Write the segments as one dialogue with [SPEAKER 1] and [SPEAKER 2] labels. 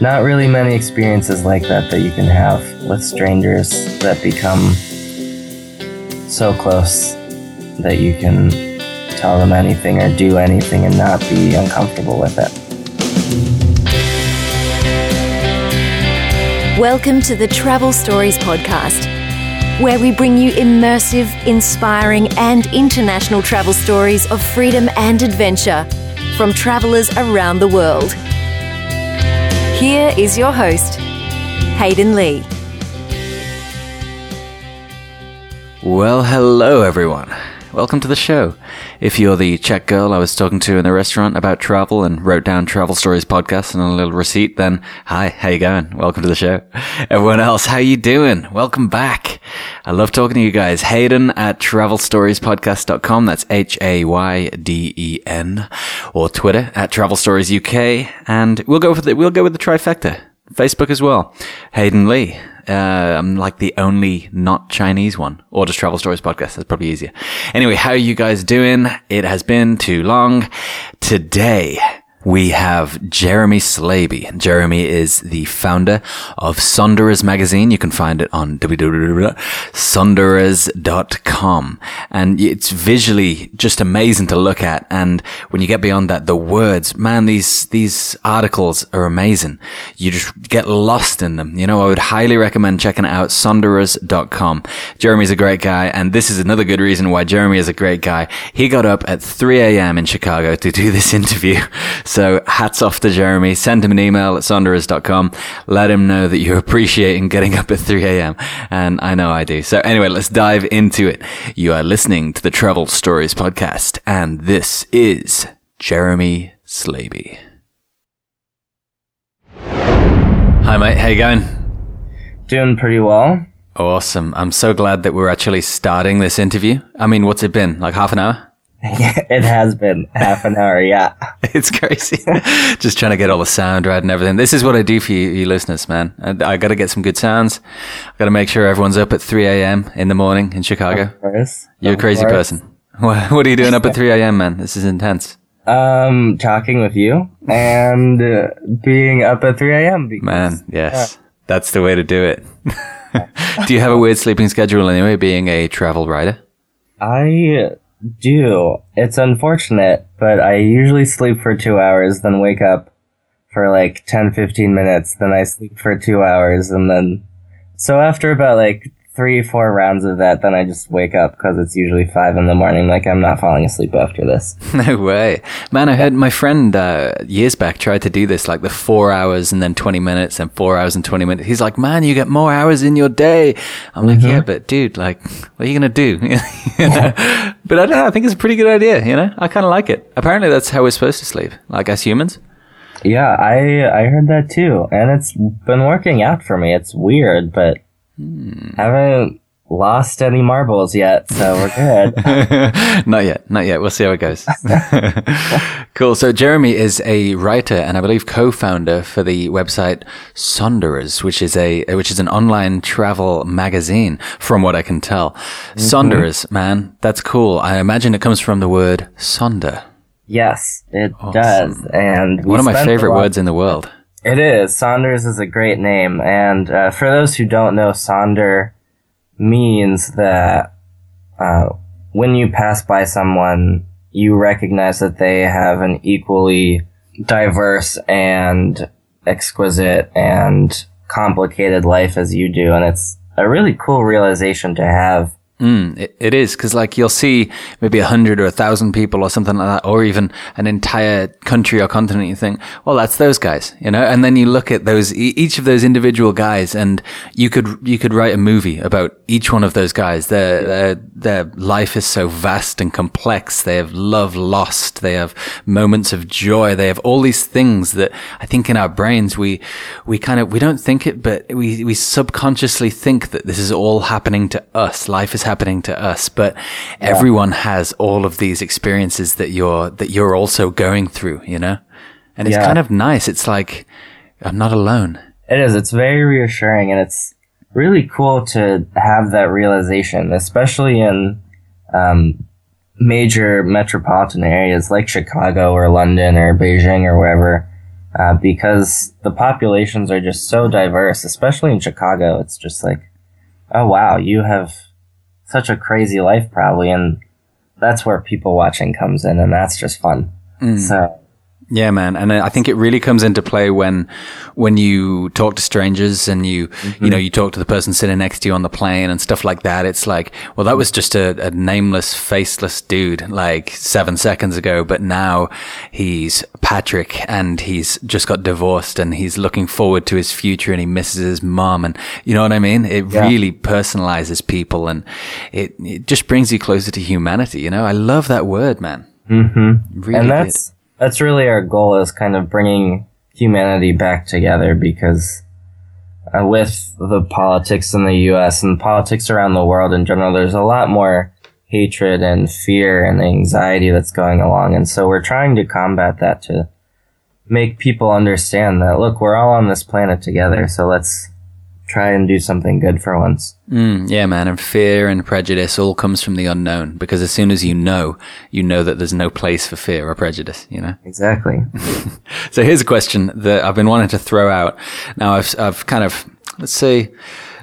[SPEAKER 1] not really many experiences like that that you can have with strangers that become so close that you can tell them anything or do anything and not be uncomfortable with it.
[SPEAKER 2] Welcome to the Travel Stories Podcast, where we bring you immersive, inspiring, and international travel stories of freedom and adventure from travelers around the world. Here is your host, Hayden Lee.
[SPEAKER 3] Well, hello everyone. Welcome to the show. If you're the Czech girl I was talking to in the restaurant about travel and wrote down Travel Stories podcast and a little receipt, then hi, how you going? Welcome to the show. Everyone else, how you doing? Welcome back. I love talking to you guys. Hayden at travelstoriespodcast.com. That's H-A-Y-D-E-N or Twitter at Travel Stories UK. And we'll go with the, we'll go with the trifecta. Facebook as well. Hayden Lee. Uh, I'm like the only not Chinese one, or just Travel Stories podcast. That's probably easier. Anyway, how are you guys doing? It has been too long. Today, we have Jeromy Slaby. Jeromy is the founder of Sonderers magazine. You can find it on www.sonderers.com. And it's visually just amazing to look at. And when you get beyond that, the words, man, these, these articles are amazing. You just get lost in them. You know, I would highly recommend checking out, sonderers.com. Jeromy's a great guy. And this is another good reason why Jeromy is a great guy. He got up at 3 a.m. in Chicago to do this interview. So hats off to Jeromy. Send him an email at sonderers.com. Let him know that you appreciate him getting up at 3 a.m. And I know I do. So anyway, let's dive into it. You are listening to the Travel Stories podcast and this is Jeromy Slaby. Hi mate, how you going?
[SPEAKER 1] Doing pretty well.
[SPEAKER 3] Awesome. I'm so glad that we're actually starting this interview. I mean, what's it been? Like half an hour?
[SPEAKER 1] it has been half an hour, yeah.
[SPEAKER 3] It's crazy. Just trying to get all the sound right and everything. This is what I do for you, you listeners, man. I, I got to get some good sounds. I got to make sure everyone's up at 3 a.m. in the morning in Chicago. You're a crazy person. What, what are you doing up at 3 a.m., man? This is intense.
[SPEAKER 1] Um, talking with you and uh, being up at 3 a.m.
[SPEAKER 3] Because, man, yes. Yeah. That's the way to do it. do you have a weird sleeping schedule anyway, being a travel writer?
[SPEAKER 1] I do. It's unfortunate, but I usually sleep for two hours, then wake up for like 10, 15 minutes, then I sleep for two hours, and then, so after about like three, four rounds of that, then I just wake up because it's usually five in the morning. Like I'm not falling asleep after this.
[SPEAKER 3] No way, man! I heard my friend uh, years back tried to do this, like the four hours and then twenty minutes and four hours and twenty minutes. He's like, man, you get more hours in your day. I'm like, mm-hmm. yeah, but dude, like, what are you gonna do? but I don't know. I think it's a pretty good idea. You know, I kind of like it. Apparently, that's how we're supposed to sleep, like as humans.
[SPEAKER 1] Yeah, I I heard that too, and it's been working out for me. It's weird, but Hmm. Haven't lost any marbles yet, so we're
[SPEAKER 3] good. not yet, not yet. We'll see how it goes. cool. So Jeromy is a writer and I believe co-founder for the website Sonderers, which is a which is an online travel magazine, from what I can tell. mm Sonderers, man, that's cool. I imagine it comes from the word sonder.
[SPEAKER 1] Yes, it awesome. does. And
[SPEAKER 3] one of my favorite words in the world.
[SPEAKER 1] It is. Sonderers is a great name. And uh, for those who don't know, Sonder means that uh, when you pass by someone, you recognize that they have an equally diverse and exquisite and complicated life as you do. And it's a really cool realization to have
[SPEAKER 3] Mm, it, it is because like you'll see maybe a hundred or a thousand people or something like that, or even an entire country or continent. You think, well, that's those guys, you know, and then you look at those, each of those individual guys and you could, you could write a movie about each one of those guys. Their, their, their life is so vast and complex. They have love lost. They have moments of joy. They have all these things that I think in our brains, we, we kind of, we don't think it, but we, we subconsciously think that this is all happening to us. Life is happening to us, but yeah. everyone has all of these experiences that you're, that you're also going through, you know? And it's yeah. kind of nice. It's like, I'm not alone.
[SPEAKER 1] It is. It's very reassuring and it's really cool to have that realization, especially in, um, major metropolitan areas like Chicago or London or Beijing or wherever, uh, because the populations are just so diverse, especially in Chicago. It's just like, oh wow, you have such a crazy life probably, and that's where people watching comes in, and that's just fun. Mm. So
[SPEAKER 3] Yeah, man, and I think it really comes into play when when you talk to strangers and you you know you talk to the person sitting next to you on the plane and stuff like that. It's like, well, that was just a, a nameless, faceless dude like seven seconds ago, but now he's Patrick and he's just got divorced and he's looking forward to his future and he misses his mom and you know what I mean. It
[SPEAKER 1] Yeah.
[SPEAKER 3] really personalizes people and it it just brings you closer to humanity. You know, I love that word, man. Mm-hmm. Really
[SPEAKER 1] and
[SPEAKER 3] good.
[SPEAKER 1] that's that's really our goal is kind of bringing humanity back together because uh, with the politics in the U.S. and politics around the world in general, there's a lot more hatred and fear and anxiety that's going along, and so we're trying to combat that to make people understand that look, we're all on this planet together, so let's try and do something good for once.
[SPEAKER 3] Mm, yeah, man. And fear and prejudice all comes from the unknown because as soon as you know, you know that there's no place for fear or prejudice, you know?
[SPEAKER 1] Exactly.
[SPEAKER 3] So here's a question that I've been wanting to throw out. Now I've, I've kind of, let's see.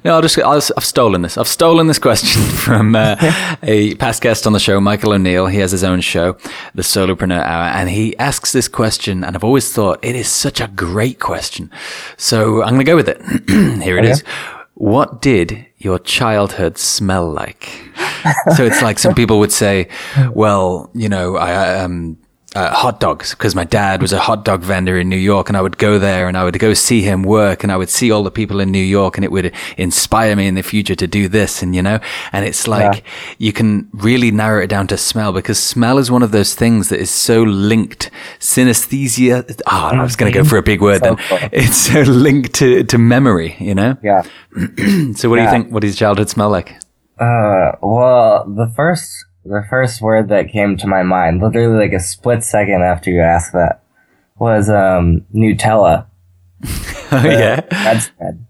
[SPEAKER 3] No, I'll just, I'll, I've stolen this. I've stolen this question from uh, a past guest on the show, Michael O'Neill. He has his own show, the Solopreneur Hour, and he asks this question, and I've always thought it is such a great question. So I'm going to go with it. Here it is. What did your childhood smell like? so it's like some people would say, well, you know, I, um, uh, hot dogs because my dad was a hot dog vendor in New York and I would go there and I would go see him work and I would see all the people in New York and it would inspire me in the future to do this and you know? And it's like you can really narrow it down to smell because smell is one of those things that is so linked. Synesthesia oh I was going to go for a big word
[SPEAKER 1] So
[SPEAKER 3] then
[SPEAKER 1] cool.
[SPEAKER 3] it's so linked to, to memory you know?
[SPEAKER 1] Yeah.
[SPEAKER 3] so what do you think what does childhood smell like?
[SPEAKER 1] Uh, well, the first, the first word that came to my mind, literally like a split second after you asked that, was, um, Nutella.
[SPEAKER 3] oh yeah
[SPEAKER 1] That's good.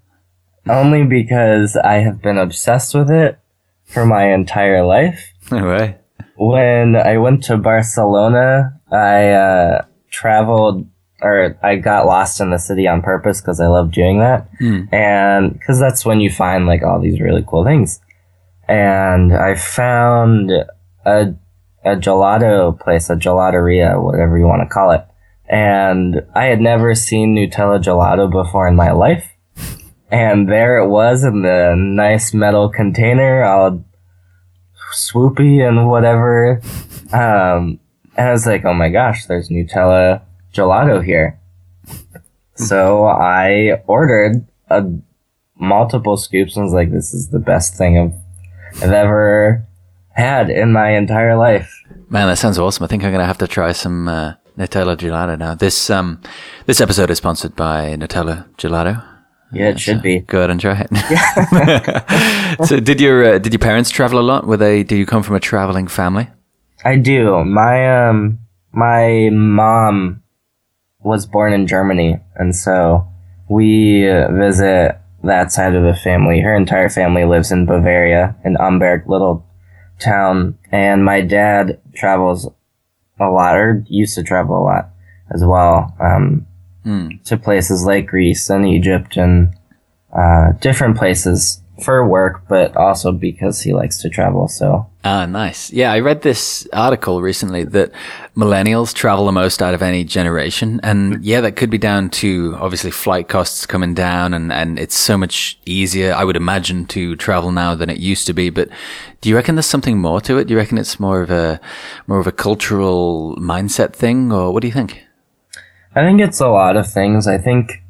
[SPEAKER 1] Only because I have been obsessed with it for my entire life.
[SPEAKER 3] no way
[SPEAKER 1] When I went to Barcelona, I, uh, traveled, or I got lost in the city on purpose because I love doing that. And because that's when you find like all these really cool things. And I found a, a gelato place, a gelateria, whatever you want to call it. And I had never seen Nutella gelato before in my life. And there it was in the nice metal container, all swoopy and whatever. Um, and I was like, oh my gosh, there's Nutella gelato here. So I ordered a multiple scoops and was like, this is the best thing I've, I've ever had in my entire life.
[SPEAKER 3] Man, that sounds awesome. I think I'm gonna have to try some uh, Nutella gelato now. This um, this episode is sponsored by Nutella gelato.
[SPEAKER 1] Yeah, it should be.
[SPEAKER 3] Go ahead and try it. so, did your uh, did your parents travel a lot? Were they? Do you come from a traveling family?
[SPEAKER 1] I do. My um my mom was born in Germany, and so we visit that side of the family. Her entire family lives in Bavaria, in Amberg, little town, and my dad travels a lot, or used to travel a lot as well, um, to places like Greece and Egypt and uh, different places for work, but also because he likes to travel. So
[SPEAKER 3] Ah, nice. Yeah, I read this article recently that millennials travel the most out of any generation. And yeah, that could be down to obviously flight costs coming down and, and it's so much easier, I would imagine, to travel now than it used to be. But do you reckon there's something more to it? Do you reckon it's more of a, more of a cultural mindset thing or what do you think?
[SPEAKER 1] I think it's a lot of things. I think,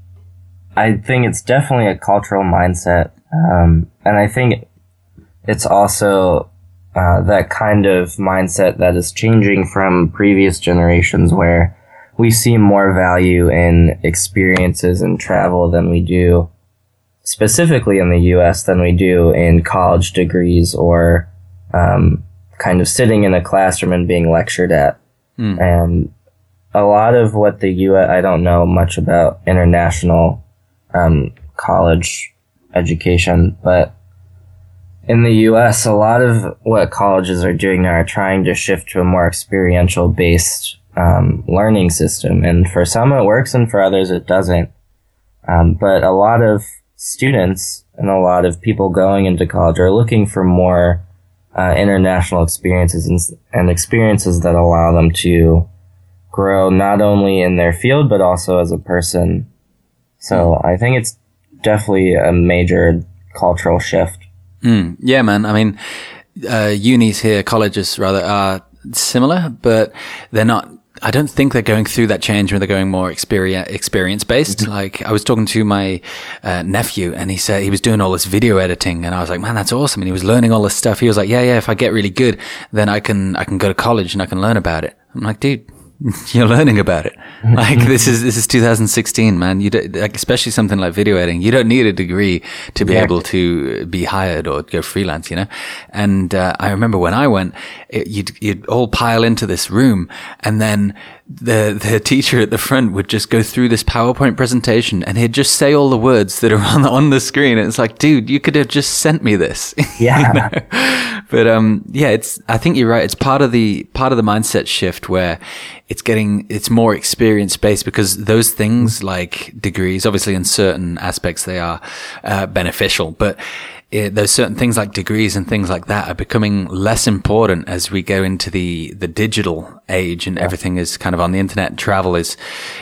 [SPEAKER 1] I think it's definitely a cultural mindset, um, and I think it's also uh, that kind of mindset that is changing from previous generations, where we see more value in experiences and travel than we do, specifically in the U.S. than we do in college degrees or um, kind of sitting in a classroom and being lectured at, and a lot of what the U.S. I don't know much about international um, college education, but in the U.S., a lot of what colleges are doing now are trying to shift to a more experiential based um, learning system. And for some it works and for others it doesn't. Um, but a lot of students and a lot of people going into college are looking for more uh, international experiences and, and experiences that allow them to grow not only in their field but also as a person. So I think it's definitely a major cultural shift.
[SPEAKER 3] Mm, yeah, man. I mean, uh, unis here, colleges rather, are similar, but they're not. I don't think they're going through that change where they're going more experience experience based. Mm-hmm. Like I was talking to my uh, nephew, and he said he was doing all this video editing, and I was like, "Man, that's awesome!" And he was learning all this stuff. He was like, "Yeah, yeah. If I get really good, then I can I can go to college and I can learn about it." I'm like, "Dude, you're learning about it. Like this is this is 2016, man. You don't, like, especially something like video editing. You don't need a degree to be able to be hired or go freelance, you know. And uh, I remember when I went, it, you'd you'd all pile into this room, and then the the teacher at the front would just go through this PowerPoint presentation, and he'd just say all the words that are on the, on the screen. And it's like, dude, you could have just sent me this.
[SPEAKER 1] Yeah. you know?
[SPEAKER 3] But um, yeah, it's. I think you're right. It's part of the part of the mindset shift where it's getting it's more experience based because those things like degrees, obviously in certain aspects they are uh, beneficial, but it, there's certain things like degrees and things like that are becoming less important as we go into the the digital age and everything is kind of on the internet. Travel is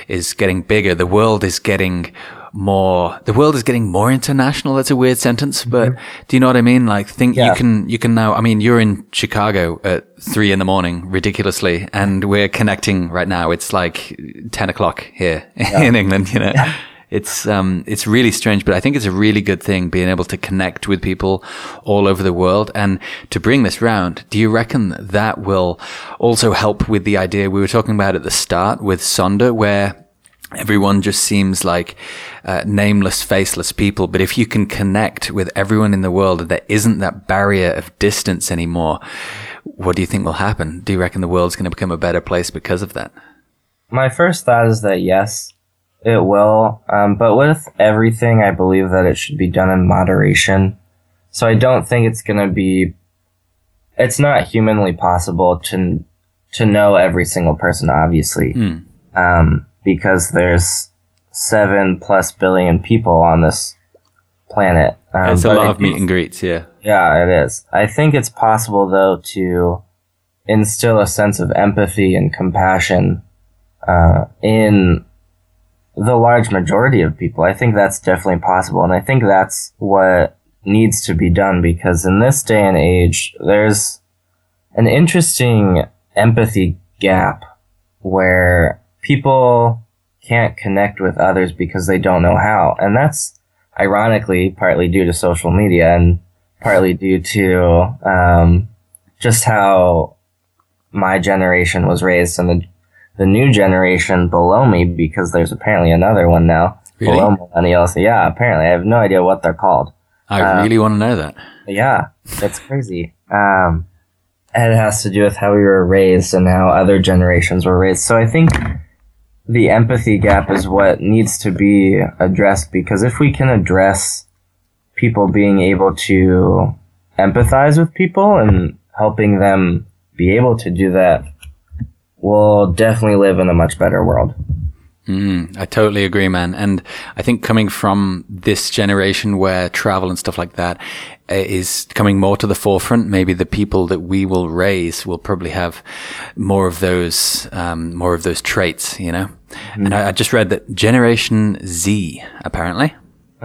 [SPEAKER 3] is getting bigger. The world is getting more the world is getting more international that's a weird sentence but mm-hmm. do you know what i mean like think yeah. you can you can now i mean you're in chicago at three in the morning ridiculously and we're connecting right now it's like 10 o'clock here yeah. in england you know yeah. It's um it's really strange but i think it's a really good thing being able to connect with people all over the world and to bring this round do you reckon that will also help with the idea we were talking about at the start with sonder where everyone just seems like uh, nameless, faceless people. But if you can connect with everyone in the world, there isn't that barrier of distance anymore. What do you think will happen? Do you reckon the world's going to become a better place because of that?
[SPEAKER 1] My first thought is that yes, it will. Um, but with everything, I believe that it should be done in moderation. So I don't think it's going to be. It's not humanly possible to to know every single person, obviously. Mm. Um, because there's seven plus billion people on this planet.
[SPEAKER 3] Um, it's a lot of meet and greets, yeah.
[SPEAKER 1] Yeah, it is. I think it's possible though to instill a sense of empathy and compassion uh, in the large majority of people. I think that's definitely possible, and I think that's what needs to be done because in this day and age, there's an interesting empathy gap where people can't connect with others because they don't know how. And that's ironically partly due to social media and partly due to um, just how my generation was raised and the, the new generation below me because there's apparently another one now really? below millennials. Yeah, apparently I have no idea what they're called.
[SPEAKER 3] I um, really want to know that.
[SPEAKER 1] Yeah, it's crazy. Um, it has to do with how we were raised and how other generations were raised. So I think the empathy gap is what needs to be addressed because if we can address people being able to empathize with people and helping them be able to do that, we'll definitely live in a much better world.
[SPEAKER 3] Mm, I totally agree, man. And I think coming from this generation where travel and stuff like that uh, coming more to the forefront, maybe the people that we will raise will probably have more of those, um, more of those traits, you know? Mm-hmm. And I, I just read that Generation Z, apparently,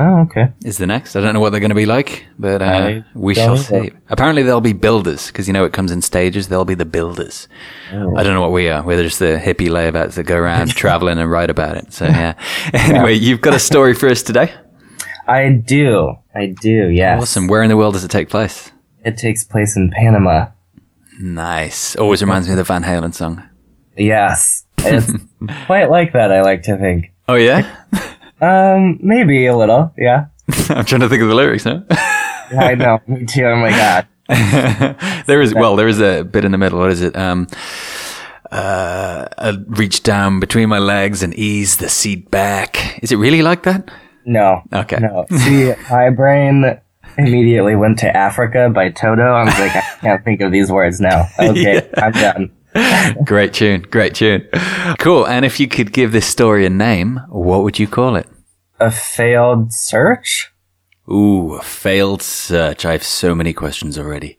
[SPEAKER 1] Oh, okay.
[SPEAKER 3] Is the next. I don't know what they're going to be like, but uh, we shall see. Apparently, they'll be builders because you know it comes in stages. They'll be the builders. Oh. I don't know what we are. We're just the hippie layabouts that go around traveling and write about it. So yeah. anyway, you've got a story for us today.
[SPEAKER 1] I do. I do. Yes.
[SPEAKER 3] Awesome. Where in the world does it take place?
[SPEAKER 1] It takes place in Panama.
[SPEAKER 3] Nice. Always reminds me of the Van Halen song.
[SPEAKER 1] Yes. It's quite like that. I like to think.
[SPEAKER 3] Oh yeah.
[SPEAKER 1] Um, maybe a little, yeah.
[SPEAKER 3] I'm trying to think of the lyrics now.
[SPEAKER 1] yeah, I know. Me too. Oh my god.
[SPEAKER 3] there is well, there is a bit in the middle. What is it? Um, uh, I reach down between my legs and ease the seat back. Is it really like that?
[SPEAKER 1] No.
[SPEAKER 3] Okay.
[SPEAKER 1] No. See, my brain immediately went to Africa by Toto. I was like, I can't think of these words now. Okay, yeah. I'm done.
[SPEAKER 3] great tune, great tune. Cool. And if you could give this story a name, what would you call it?
[SPEAKER 1] A failed search?
[SPEAKER 3] Ooh, a failed search. I have so many questions already.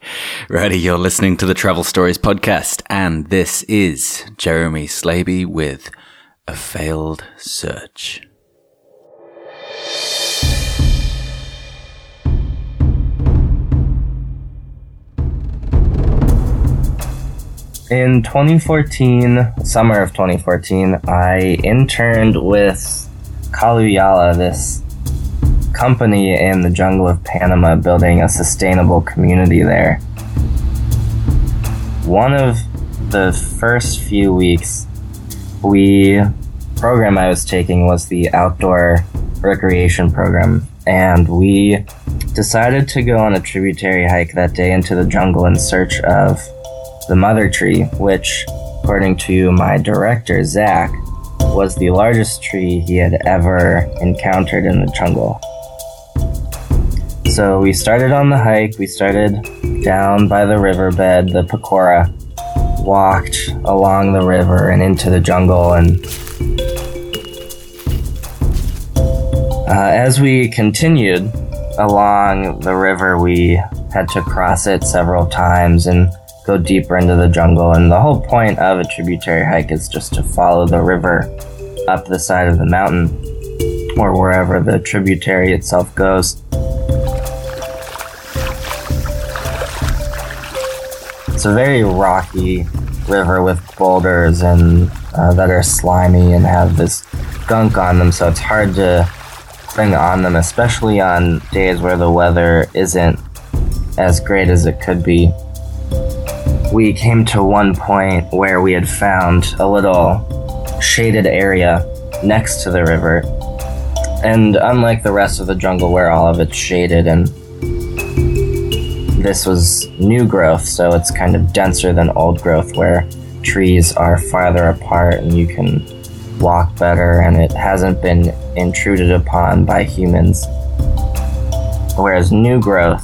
[SPEAKER 3] Ready? You're listening to the Travel Stories podcast, and this is Jeromy Slaby with A Failed Search.
[SPEAKER 1] In 2014, summer of 2014, I interned with Kalu Yala, this company in the jungle of Panama building a sustainable community there. One of the first few weeks, we program I was taking was the outdoor recreation program, and we decided to go on a tributary hike that day into the jungle in search of the mother tree, which, according to my director, Zach, was the largest tree he had ever encountered in the jungle. So we started on the hike, we started down by the riverbed, the Pacora, walked along the river and into the jungle, and uh, as we continued along the river, we had to cross it several times and go deeper into the jungle. And the whole point of a tributary hike is just to follow the river up the side of the mountain or wherever the tributary itself goes. It's a very rocky river with boulders and uh, that are slimy and have this gunk on them, so it's hard to bring on them, especially on days where the weather isn't as great as it could be we came to one point where we had found a little shaded area next to the river. And unlike the rest of the jungle where all of it's shaded and this was new growth, so it's kind of denser than old growth where trees are farther apart and you can walk better and it hasn't been intruded upon by humans. Whereas new growth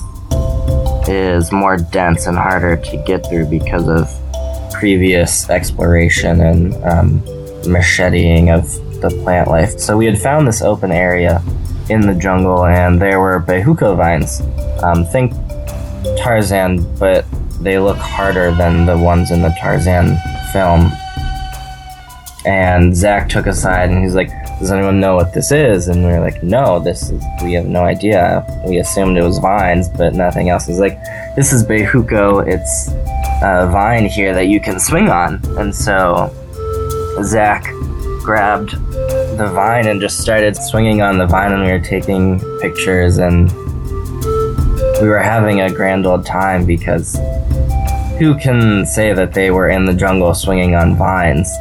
[SPEAKER 1] is more dense and harder to get through because of previous exploration and um, macheting of the plant life. So we had found this open area in the jungle, and there were bejuco vines. Um, think Tarzan, but they look harder than the ones in the Tarzan film. And Zach took aside, and he's like, does anyone know what this is? And we are like, no, this is, we have no idea. We assumed it was vines, but nothing else. He's like, this is Bejuco. It's a vine here that you can swing on. And so Zach grabbed the vine and just started swinging on the vine, and we were taking pictures, and we were having a grand old time because who can say that they were in the jungle swinging on vines?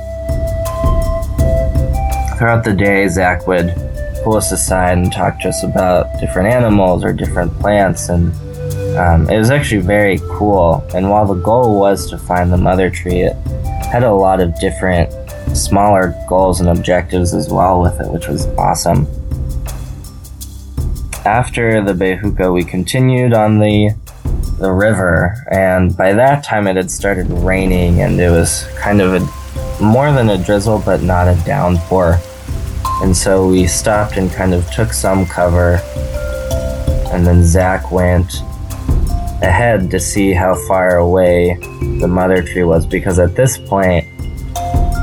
[SPEAKER 1] Throughout the day, Zach would pull us aside and talk to us about different animals or different plants, and um, it was actually very cool. And while the goal was to find the mother tree, it had a lot of different smaller goals and objectives as well with it, which was awesome. After the Bejuco, we continued on the the river, and by that time it had started raining, and it was kind of a more than a drizzle, but not a downpour. And so we stopped and kind of took some cover. And then Zach went ahead to see how far away the mother tree was because at this point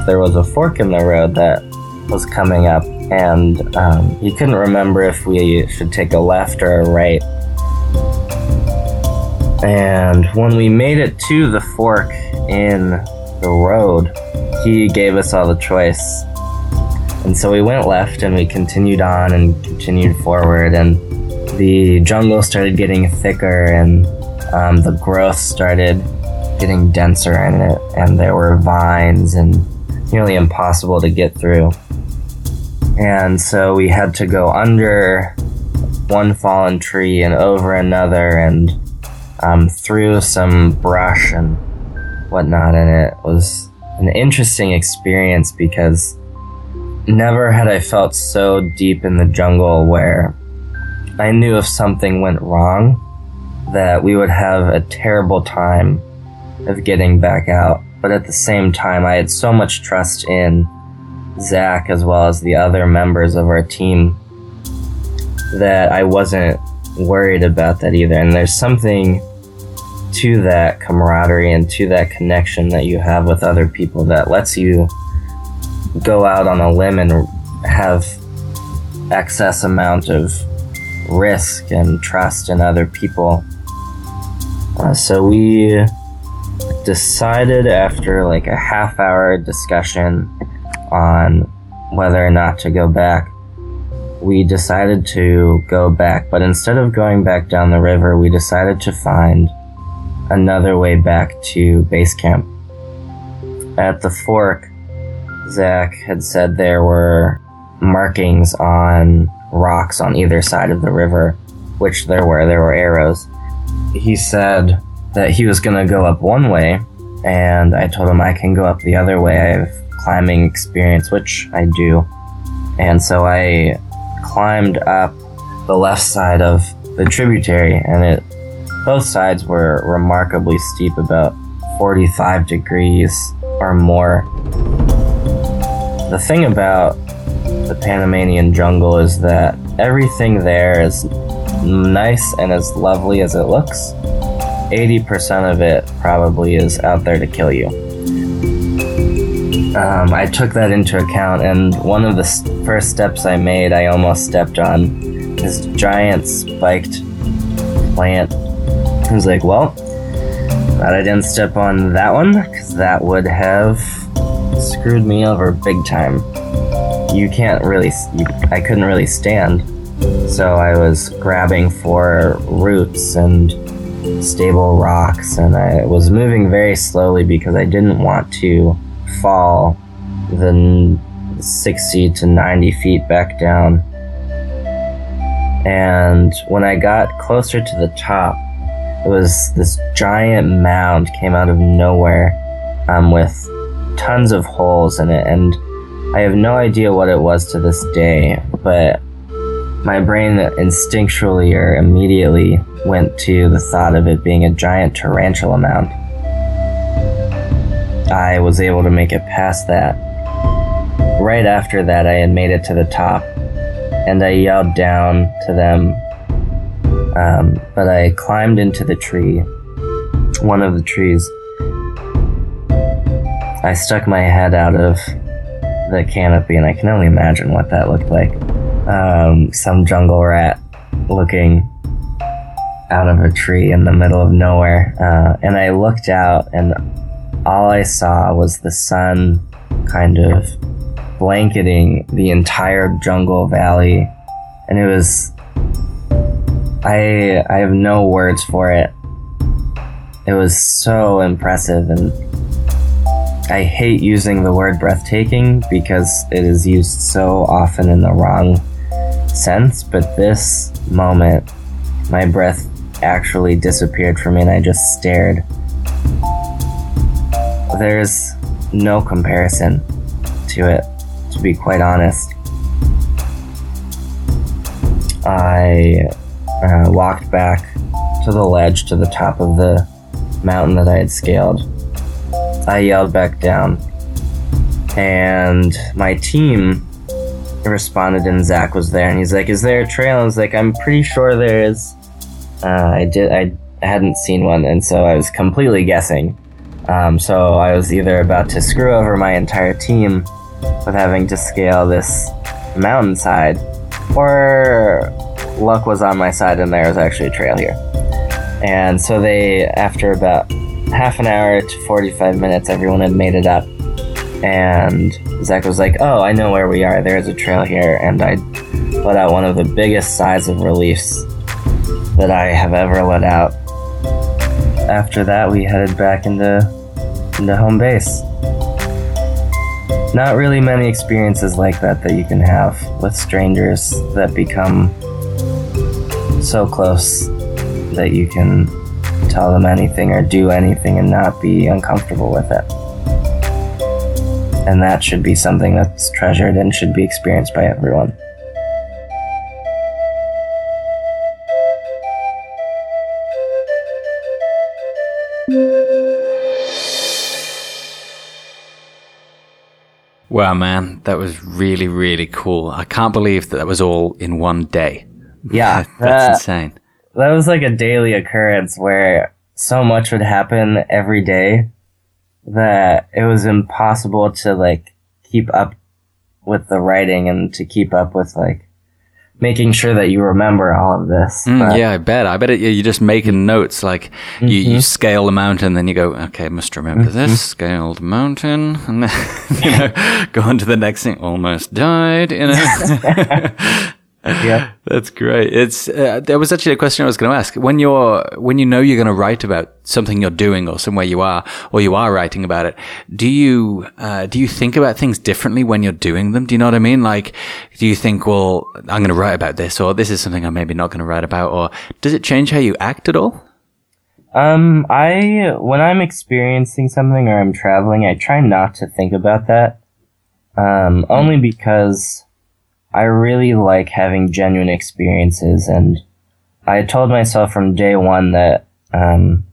[SPEAKER 1] there was a fork in the road that was coming up and um, he couldn't remember if we should take a left or a right. And when we made it to the fork in the road, he gave us all the choice. And so we went left and we continued on and continued forward, and the jungle started getting thicker and um, the growth started getting denser in it, and there were vines and nearly impossible to get through. And so we had to go under one fallen tree and over another and um, through some brush and whatnot, and it was an interesting experience because never had I felt so deep in the jungle where I knew if something went wrong that we would have a terrible time of getting back out. but at the same time, I had so much trust in Zach as well as the other members of our team that I wasn't worried about that either. And there's something to that camaraderie and to that connection that you have with other people that lets you go out on a limb and have excess amount of risk and trust in other people. Uh, so we decided after like a half hour discussion on whether or not to go back, we decided to go back. But instead of going back down the river, we decided to find another way back to base camp. At the fork, Zach had said there were markings on rocks on either side of the river, which there were. There were arrows. He said that he was going to go up one way, and I told him I can go up the other way. I have climbing experience, which I do. And so I climbed up the left side of the tributary, and it both sides were remarkably steep, about 45 degrees or more. The thing about the Panamanian jungle is that everything there is nice and as lovely as it looks. 80% of it probably is out there to kill you. Um, I took that into account, and one of the first steps I made, I almost stepped on this giant spiked plant. I was like, well, glad I didn't step on that one, because that would have screwed me over big time. You can't really, you, I couldn't really stand. So I was grabbing for roots and stable rocks, and I was moving very slowly because I didn't want to fall the 60 to 90 feet back down. And when I got closer to the top, it was this giant mound came out of nowhere um, with tons of holes in it. And I have no idea what it was to this day, but my brain instinctually or immediately went to the thought of it being a giant tarantula mound. I was able to make it past that. Right after that, I had made it to the top, and I yelled down to them. Um, but I climbed into the tree, one of the trees. I stuck my head out of the canopy, and I can only imagine what that looked like. Um, some jungle rat looking out of a tree in the middle of nowhere. Uh, and I looked out, and all I saw was the sun kind of blanketing the entire jungle valley. And it was. I, I have no words for it. It was so impressive, and I hate using the word breathtaking because it is used so often in the wrong sense, but this moment, my breath actually disappeared from me and I just stared. There's no comparison to it, to be quite honest. I uh, walked back to the ledge to the top of the mountain that I had scaled. I yelled back down, and my team responded, and Zach was there, and he's like, "Is there a trail?" I was like, "I'm pretty sure there is." Uh, I did. I hadn't seen one, and so I was completely guessing. Um, so I was either about to screw over my entire team with having to scale this mountainside, or luck was on my side, and there was actually a trail here. And so they, after about half an hour to 45 minutes, everyone had made it up. And Zach was like, Oh, I know where we are. There's a trail here. And I let out one of the biggest sighs of relief that I have ever let out. After that, we headed back into, into home base. Not really many experiences like that that you can have with strangers that become so close that you can tell them anything or do anything and not be uncomfortable with it. And that should be something that's treasured and should be experienced by everyone.
[SPEAKER 3] Wow, man, that was really, really cool. I can't believe that that was all in one day.
[SPEAKER 1] Yeah,
[SPEAKER 3] That's
[SPEAKER 1] uh,
[SPEAKER 3] insane.
[SPEAKER 1] that was like a daily occurrence where so much would happen every day that it was impossible to like keep up with the writing and to keep up with like making sure that you remember all of this.
[SPEAKER 3] Mm, yeah, I bet. I bet it, you're just making notes. Like you,
[SPEAKER 1] Mm-hmm.
[SPEAKER 3] you scale the mountain, then you go, okay, must remember this. Scale the mountain, and then you know, go on to the next thing. Almost died. You know.
[SPEAKER 1] yeah.
[SPEAKER 3] That's great. It's uh, there was actually a question I was going to ask. When you're when you know you're going to write about something you're doing or somewhere you are or you are writing about it, do you uh, do you think about things differently when you're doing them? Do you know what I mean? Like, do you think, well, I'm going to write about this, or this is something I'm maybe not going to write about, or does it change how you act at all?
[SPEAKER 1] Um, I when I'm experiencing something or I'm traveling, I try not to think about that. Um, only because I really like having genuine experiences, and I told myself from day one that um,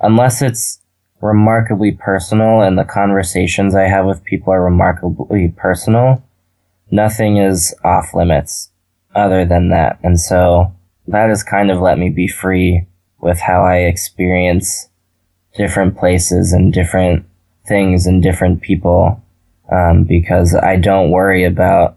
[SPEAKER 1] unless it's remarkably personal and the conversations I have with people are remarkably personal, nothing is off limits other than that. And so that has kind of let me be free with how I experience different places and different things and different people um, because I don't worry about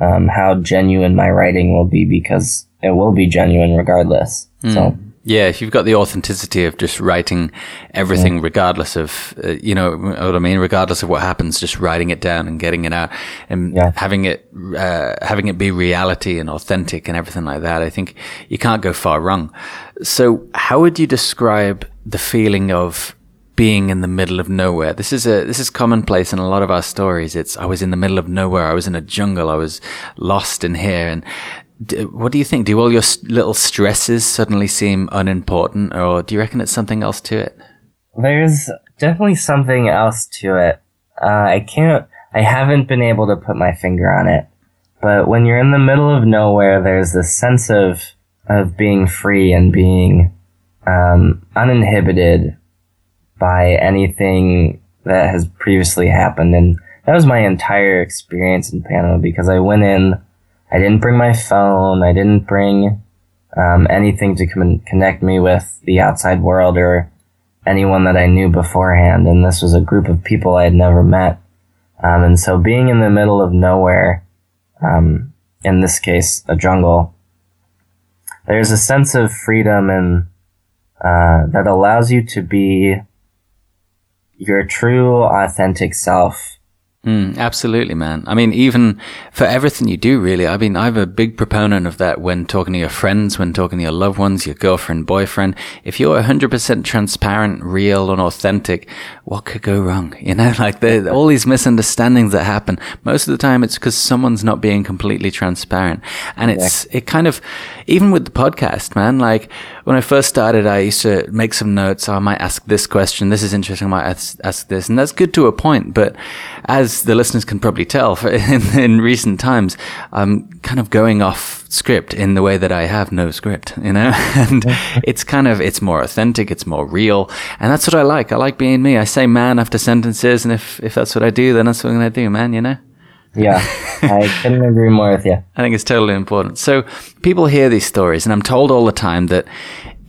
[SPEAKER 1] um, how genuine my writing will be because it will be genuine regardless. So
[SPEAKER 3] Yeah, if you've got the authenticity of just writing everything, regardless of, uh, you know what I mean, regardless of what happens, just writing it down and getting it out and
[SPEAKER 1] Yeah.
[SPEAKER 3] having it, uh, having it be reality and authentic and everything like that, I think you can't go far wrong. So how would you describe the feeling of being in the middle of nowhere. This is a this is commonplace in a lot of our stories. It's I was in the middle of nowhere. I was in a jungle. I was lost in here. And what do you think? Do all your little stresses suddenly seem unimportant, or do you reckon it's something else to it?
[SPEAKER 1] There's definitely something else to it. Uh, I can't, I haven't been able to put my finger on it. But when you're in the middle of nowhere, there's this sense of, of being free and being, um, uninhibited by anything that has previously happened. And that was my entire experience in Panama because I went in, I didn't bring my phone, I didn't bring, um, anything to con- connect me with the outside world or anyone that I knew beforehand, and this was a group of people I had never met. Um, and so being in the middle of nowhere, um, in this case, a jungle, there's a sense of freedom and uh, that allows you to be your true, authentic self.
[SPEAKER 3] Mm, absolutely, man. I mean, even for everything you do, really. I mean, I'm a big proponent of that when talking to your friends, when talking to your loved ones, your girlfriend, boyfriend. If you're 100% transparent, real, and authentic, what could go wrong? You know, like the, all these misunderstandings that happen. Most of the time, it's because someone's not being completely transparent. And it's, it kind of, even with the podcast, man, like when I first started, I used to make some notes. Oh, I might ask this question. This is interesting. I might ask, ask this. And that's good to a point. But as the listeners can probably tell for, in, in recent times, I'm kind of going off script in the way that I have no script, you know, and it's kind of, it's more authentic. It's more real. And that's what I like. I like being me. I say man after sentences. And if, if that's what I do, then that's what I'm going to do, man, you know?
[SPEAKER 1] Yeah, I couldn't agree more with you.
[SPEAKER 3] I think it's totally important. So people hear these stories, and I'm told all the time that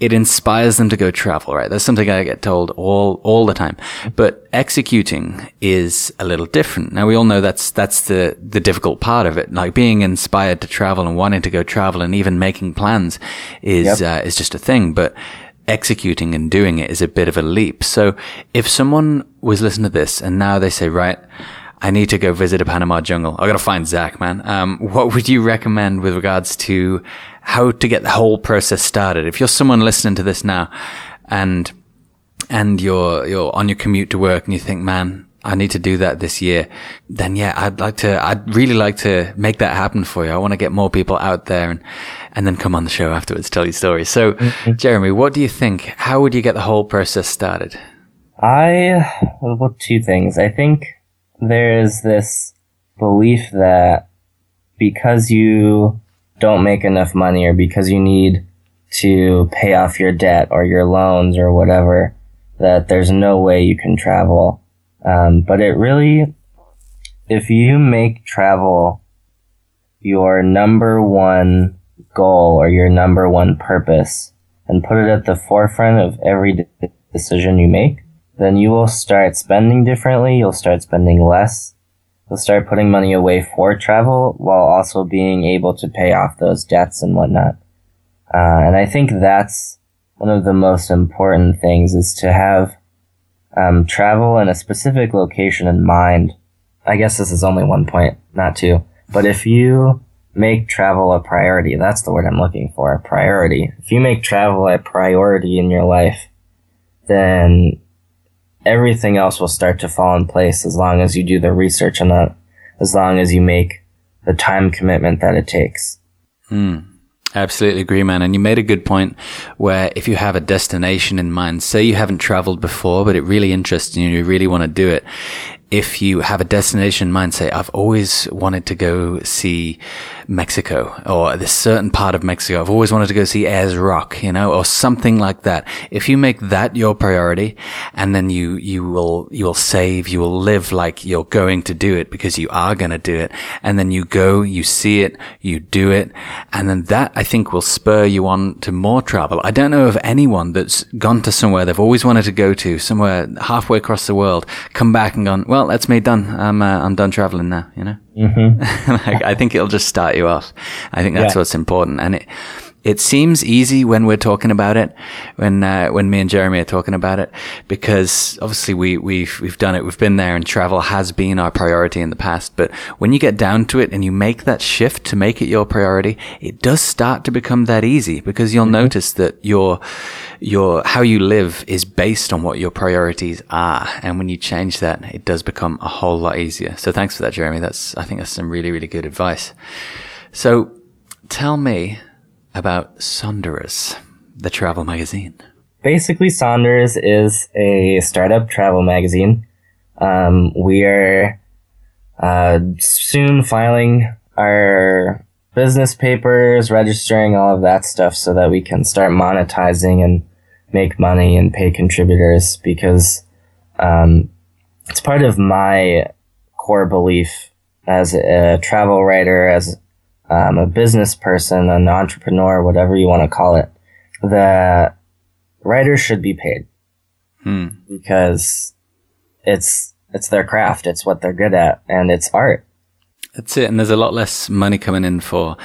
[SPEAKER 3] it inspires them to go travel, right? That's something I get told all, all the time. But executing is a little different. Now we all know that's, that's the, the difficult part of it. Like being inspired to travel and wanting to go travel and even making plans is, uh, is just a thing. But executing and doing it is a bit of a leap. So if someone was listening to this and now they say, right, I need to go visit a Panama jungle. I got to find Zach, man. Um, what would you recommend with regards to how to get the whole process started? If you're someone listening to this now and, and you're, you're on your commute to work and you think, man, I need to do that this year, then yeah, I'd like to, I'd really like to make that happen for you. I want to get more people out there and, and then come on the show afterwards, tell your story. So, Jeromy, what do you think? How would you get the whole process started?
[SPEAKER 1] I, well, two things. I think there is this belief that because you don't make enough money or because you need to pay off your debt or your loans or whatever, that there's no way you can travel. Um, but it really if you make travel your number one goal or your number one purpose and put it at the forefront of every de- decision you make, then you will start spending differently. You'll start spending less. You'll start putting money away for travel while also being able to pay off those debts and whatnot. Uh, and I think that's one of the most important things is to have um, travel in a specific location in mind. I guess this is only one point, not two. But if you make travel a priority, that's the word I'm looking for, a priority. If you make travel a priority in your life, then everything else will start to fall in place as long as you do the research on that, as long as you make the time commitment that it takes.
[SPEAKER 3] Mm. Absolutely agree, man. And you made a good point where if you have a destination in mind, say you haven't traveled before, but it really interests you, you really want to do it if you have a destination in mind, say, I've always wanted to go see Mexico or this certain part of Mexico. I've always wanted to go see Ayers Rock, you know, or something like that. If you make that your priority and then you, you will, you will save, you will live like you're going to do it because you are going to do it. And then you go, you see it, you do it. And then that I think will spur you on to more travel. I don't know of anyone that's gone to somewhere they've always wanted to go to somewhere halfway across the world, come back and gone, well, well, that's me done. I'm uh, I'm done traveling now. You know, mm-hmm. like, I think it'll just start you off. I think that's yeah. what's important, and it it seems easy when we're talking about it, when uh, when me and Jeromy are talking about it, because obviously we we've we've done it, we've been there, and travel has been our priority in the past. But when you get down to it and you make that shift to make it your priority, it does start to become that easy because you'll mm-hmm. notice that your your how you live is based on what your priorities are, and when you change that, it does become a whole lot easier. So thanks for that, Jeromy. That's I think that's some really really good advice. So tell me about Sonderers, the travel magazine.
[SPEAKER 1] Basically, Sonderers is a startup travel magazine. Um, we are uh, soon filing our business papers, registering all of that stuff so that we can start monetizing and make money and pay contributors because um, it's part of my core belief as a travel writer, as um, a business person, an entrepreneur, whatever you want to call it, that writers should be paid
[SPEAKER 3] hmm.
[SPEAKER 1] because it's it's their craft, it's what they're good at, and it's art.
[SPEAKER 3] That's it. And there's a lot less money coming in for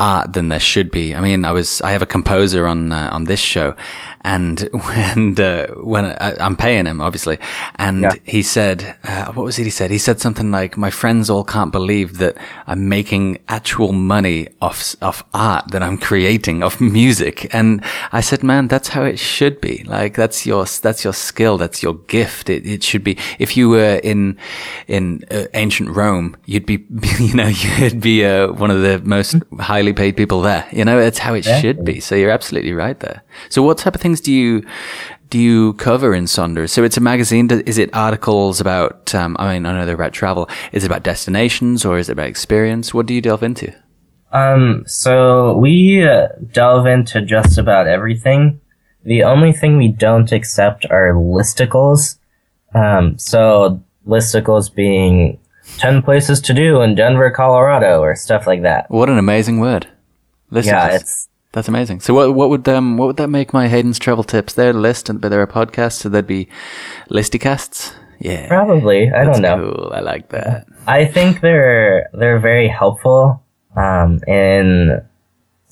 [SPEAKER 3] art than there should be. I mean, I was, I have a composer on, uh, on this show and when, uh, when I, am paying him, obviously, and yeah. he said, uh, what was it he said? He said something like, my friends all can't believe that I'm making actual money off, off art that I'm creating, off music. And I said, man, that's how it should be. Like, that's your, that's your skill. That's your gift. It, it should be, if you were in, in uh, ancient Rome, you'd be, you know, you'd be, uh, one of the most highly paid people there. You know, that's how it yeah. should be. So you're absolutely right there. So what type of things do you do you cover in Sonderers? So it's a magazine. Is it articles about? Um, I mean, I know they're about travel. Is it about destinations or is it about experience? What do you delve into?
[SPEAKER 1] Um, so we uh, delve into just about everything. The only thing we don't accept are listicles. Um, so listicles being 10 places to do in Denver, Colorado or stuff like that.
[SPEAKER 3] What an amazing word.
[SPEAKER 1] Listicles. Yeah, it's
[SPEAKER 3] that's amazing. So what what would um what would that make my Hayden's travel tips? Their list and they're a podcast, so they'd be listycasts. Yeah,
[SPEAKER 1] probably. I don't know.
[SPEAKER 3] Cool. I like that.
[SPEAKER 1] I think they're they're very helpful um, in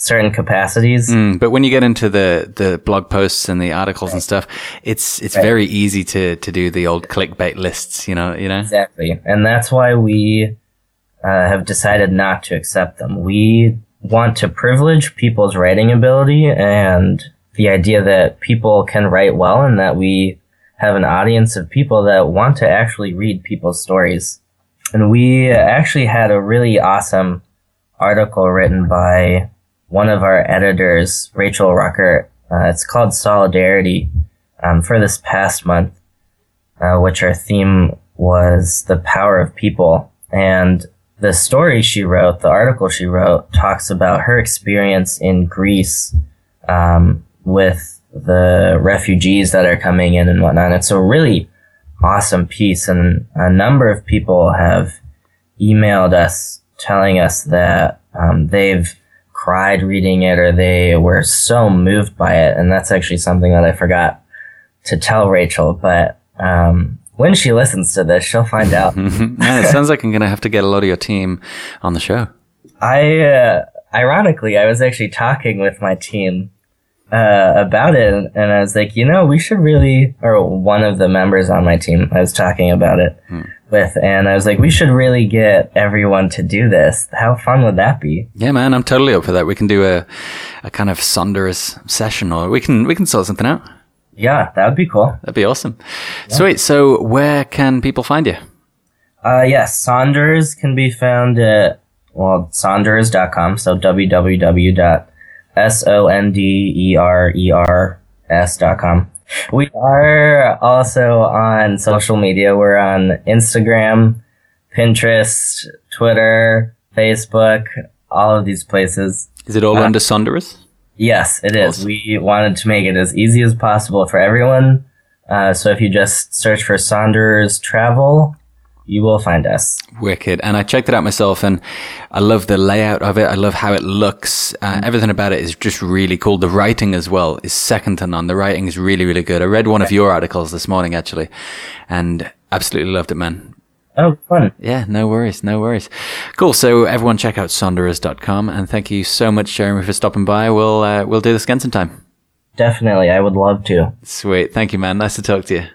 [SPEAKER 1] certain capacities.
[SPEAKER 3] Mm, but when you get into the the blog posts and the articles right. and stuff, it's it's right. very easy to to do the old clickbait lists. You know, you know
[SPEAKER 1] exactly, and that's why we uh, have decided not to accept them. We want to privilege people's writing ability and the idea that people can write well and that we have an audience of people that want to actually read people's stories. And we actually had a really awesome article written by one of our editors, Rachel Rucker. Uh, it's called Solidarity um, for this past month, uh, which our theme was the power of people. And the story she wrote, the article she wrote, talks about her experience in Greece um, with the refugees that are coming in and whatnot. It's a really awesome piece, and a number of people have emailed us telling us that um, they've cried reading it or they were so moved by it. And that's actually something that I forgot to tell Rachel. But um, when she listens to this, she'll find out.
[SPEAKER 3] It sounds like I'm going to have to get a lot of your team on the show.
[SPEAKER 1] I, uh, ironically, I was actually talking with my team uh, about it, and I was like, you know, we should really, or one of the members on my team, I was talking about it hmm. With, and I was like, we should really get everyone to do this. How fun would that be?
[SPEAKER 3] Yeah, man, I'm totally up for that. We can do a, a kind of Sonderers session, or we can we can sort something out.
[SPEAKER 1] Yeah, that would be cool.
[SPEAKER 3] That'd be awesome. Yeah. Sweet. So, where can people find you?
[SPEAKER 1] Uh, yes, Sonderers can be found at well, sonderers.com. So www S O N D R R S dot com. We are also on social media. We're on Instagram, Pinterest, Twitter, Facebook, all of these places.
[SPEAKER 3] Is it all uh, under Sonderers?
[SPEAKER 1] Yes, it is. Awesome. We wanted to make it as easy as possible for everyone. Uh, so if you just search for Sonderers Travel, you will find us.
[SPEAKER 3] Wicked. And I checked it out myself and I love the layout of it. I love how it looks. Uh, mm-hmm. everything about it is just really cool. The writing as well is second to none. The writing is really, really good. I read one of your articles this morning actually and absolutely loved it, man.
[SPEAKER 1] Oh, fun.
[SPEAKER 3] Yeah, no worries, no worries. Cool. So everyone check out sonderers.com and thank you so much, Jeromy, for stopping by. We'll, uh, we'll do this again sometime.
[SPEAKER 1] Definitely. I would love to.
[SPEAKER 3] Sweet. Thank you, man. Nice to talk to you.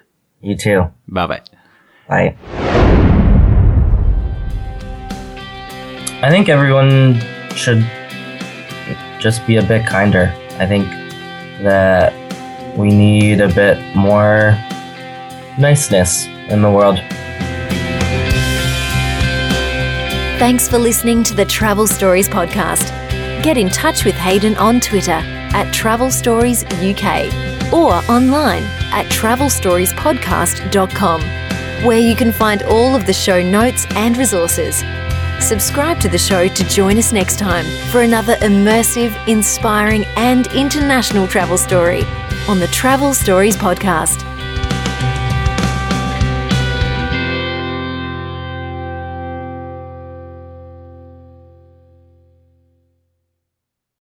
[SPEAKER 1] You too.
[SPEAKER 3] Bye bye.
[SPEAKER 1] Bye. I think everyone should just be a bit kinder. I think that we need a bit more niceness in the world.
[SPEAKER 2] Thanks for listening to the Travel Stories podcast. Get in touch with Hayden on Twitter at Travel Stories UK or online at travelstoriespodcast.com, where you can find all of the show notes and resources. Subscribe to the show to join us next time for another immersive, inspiring, and international travel story on the Travel Stories Podcast.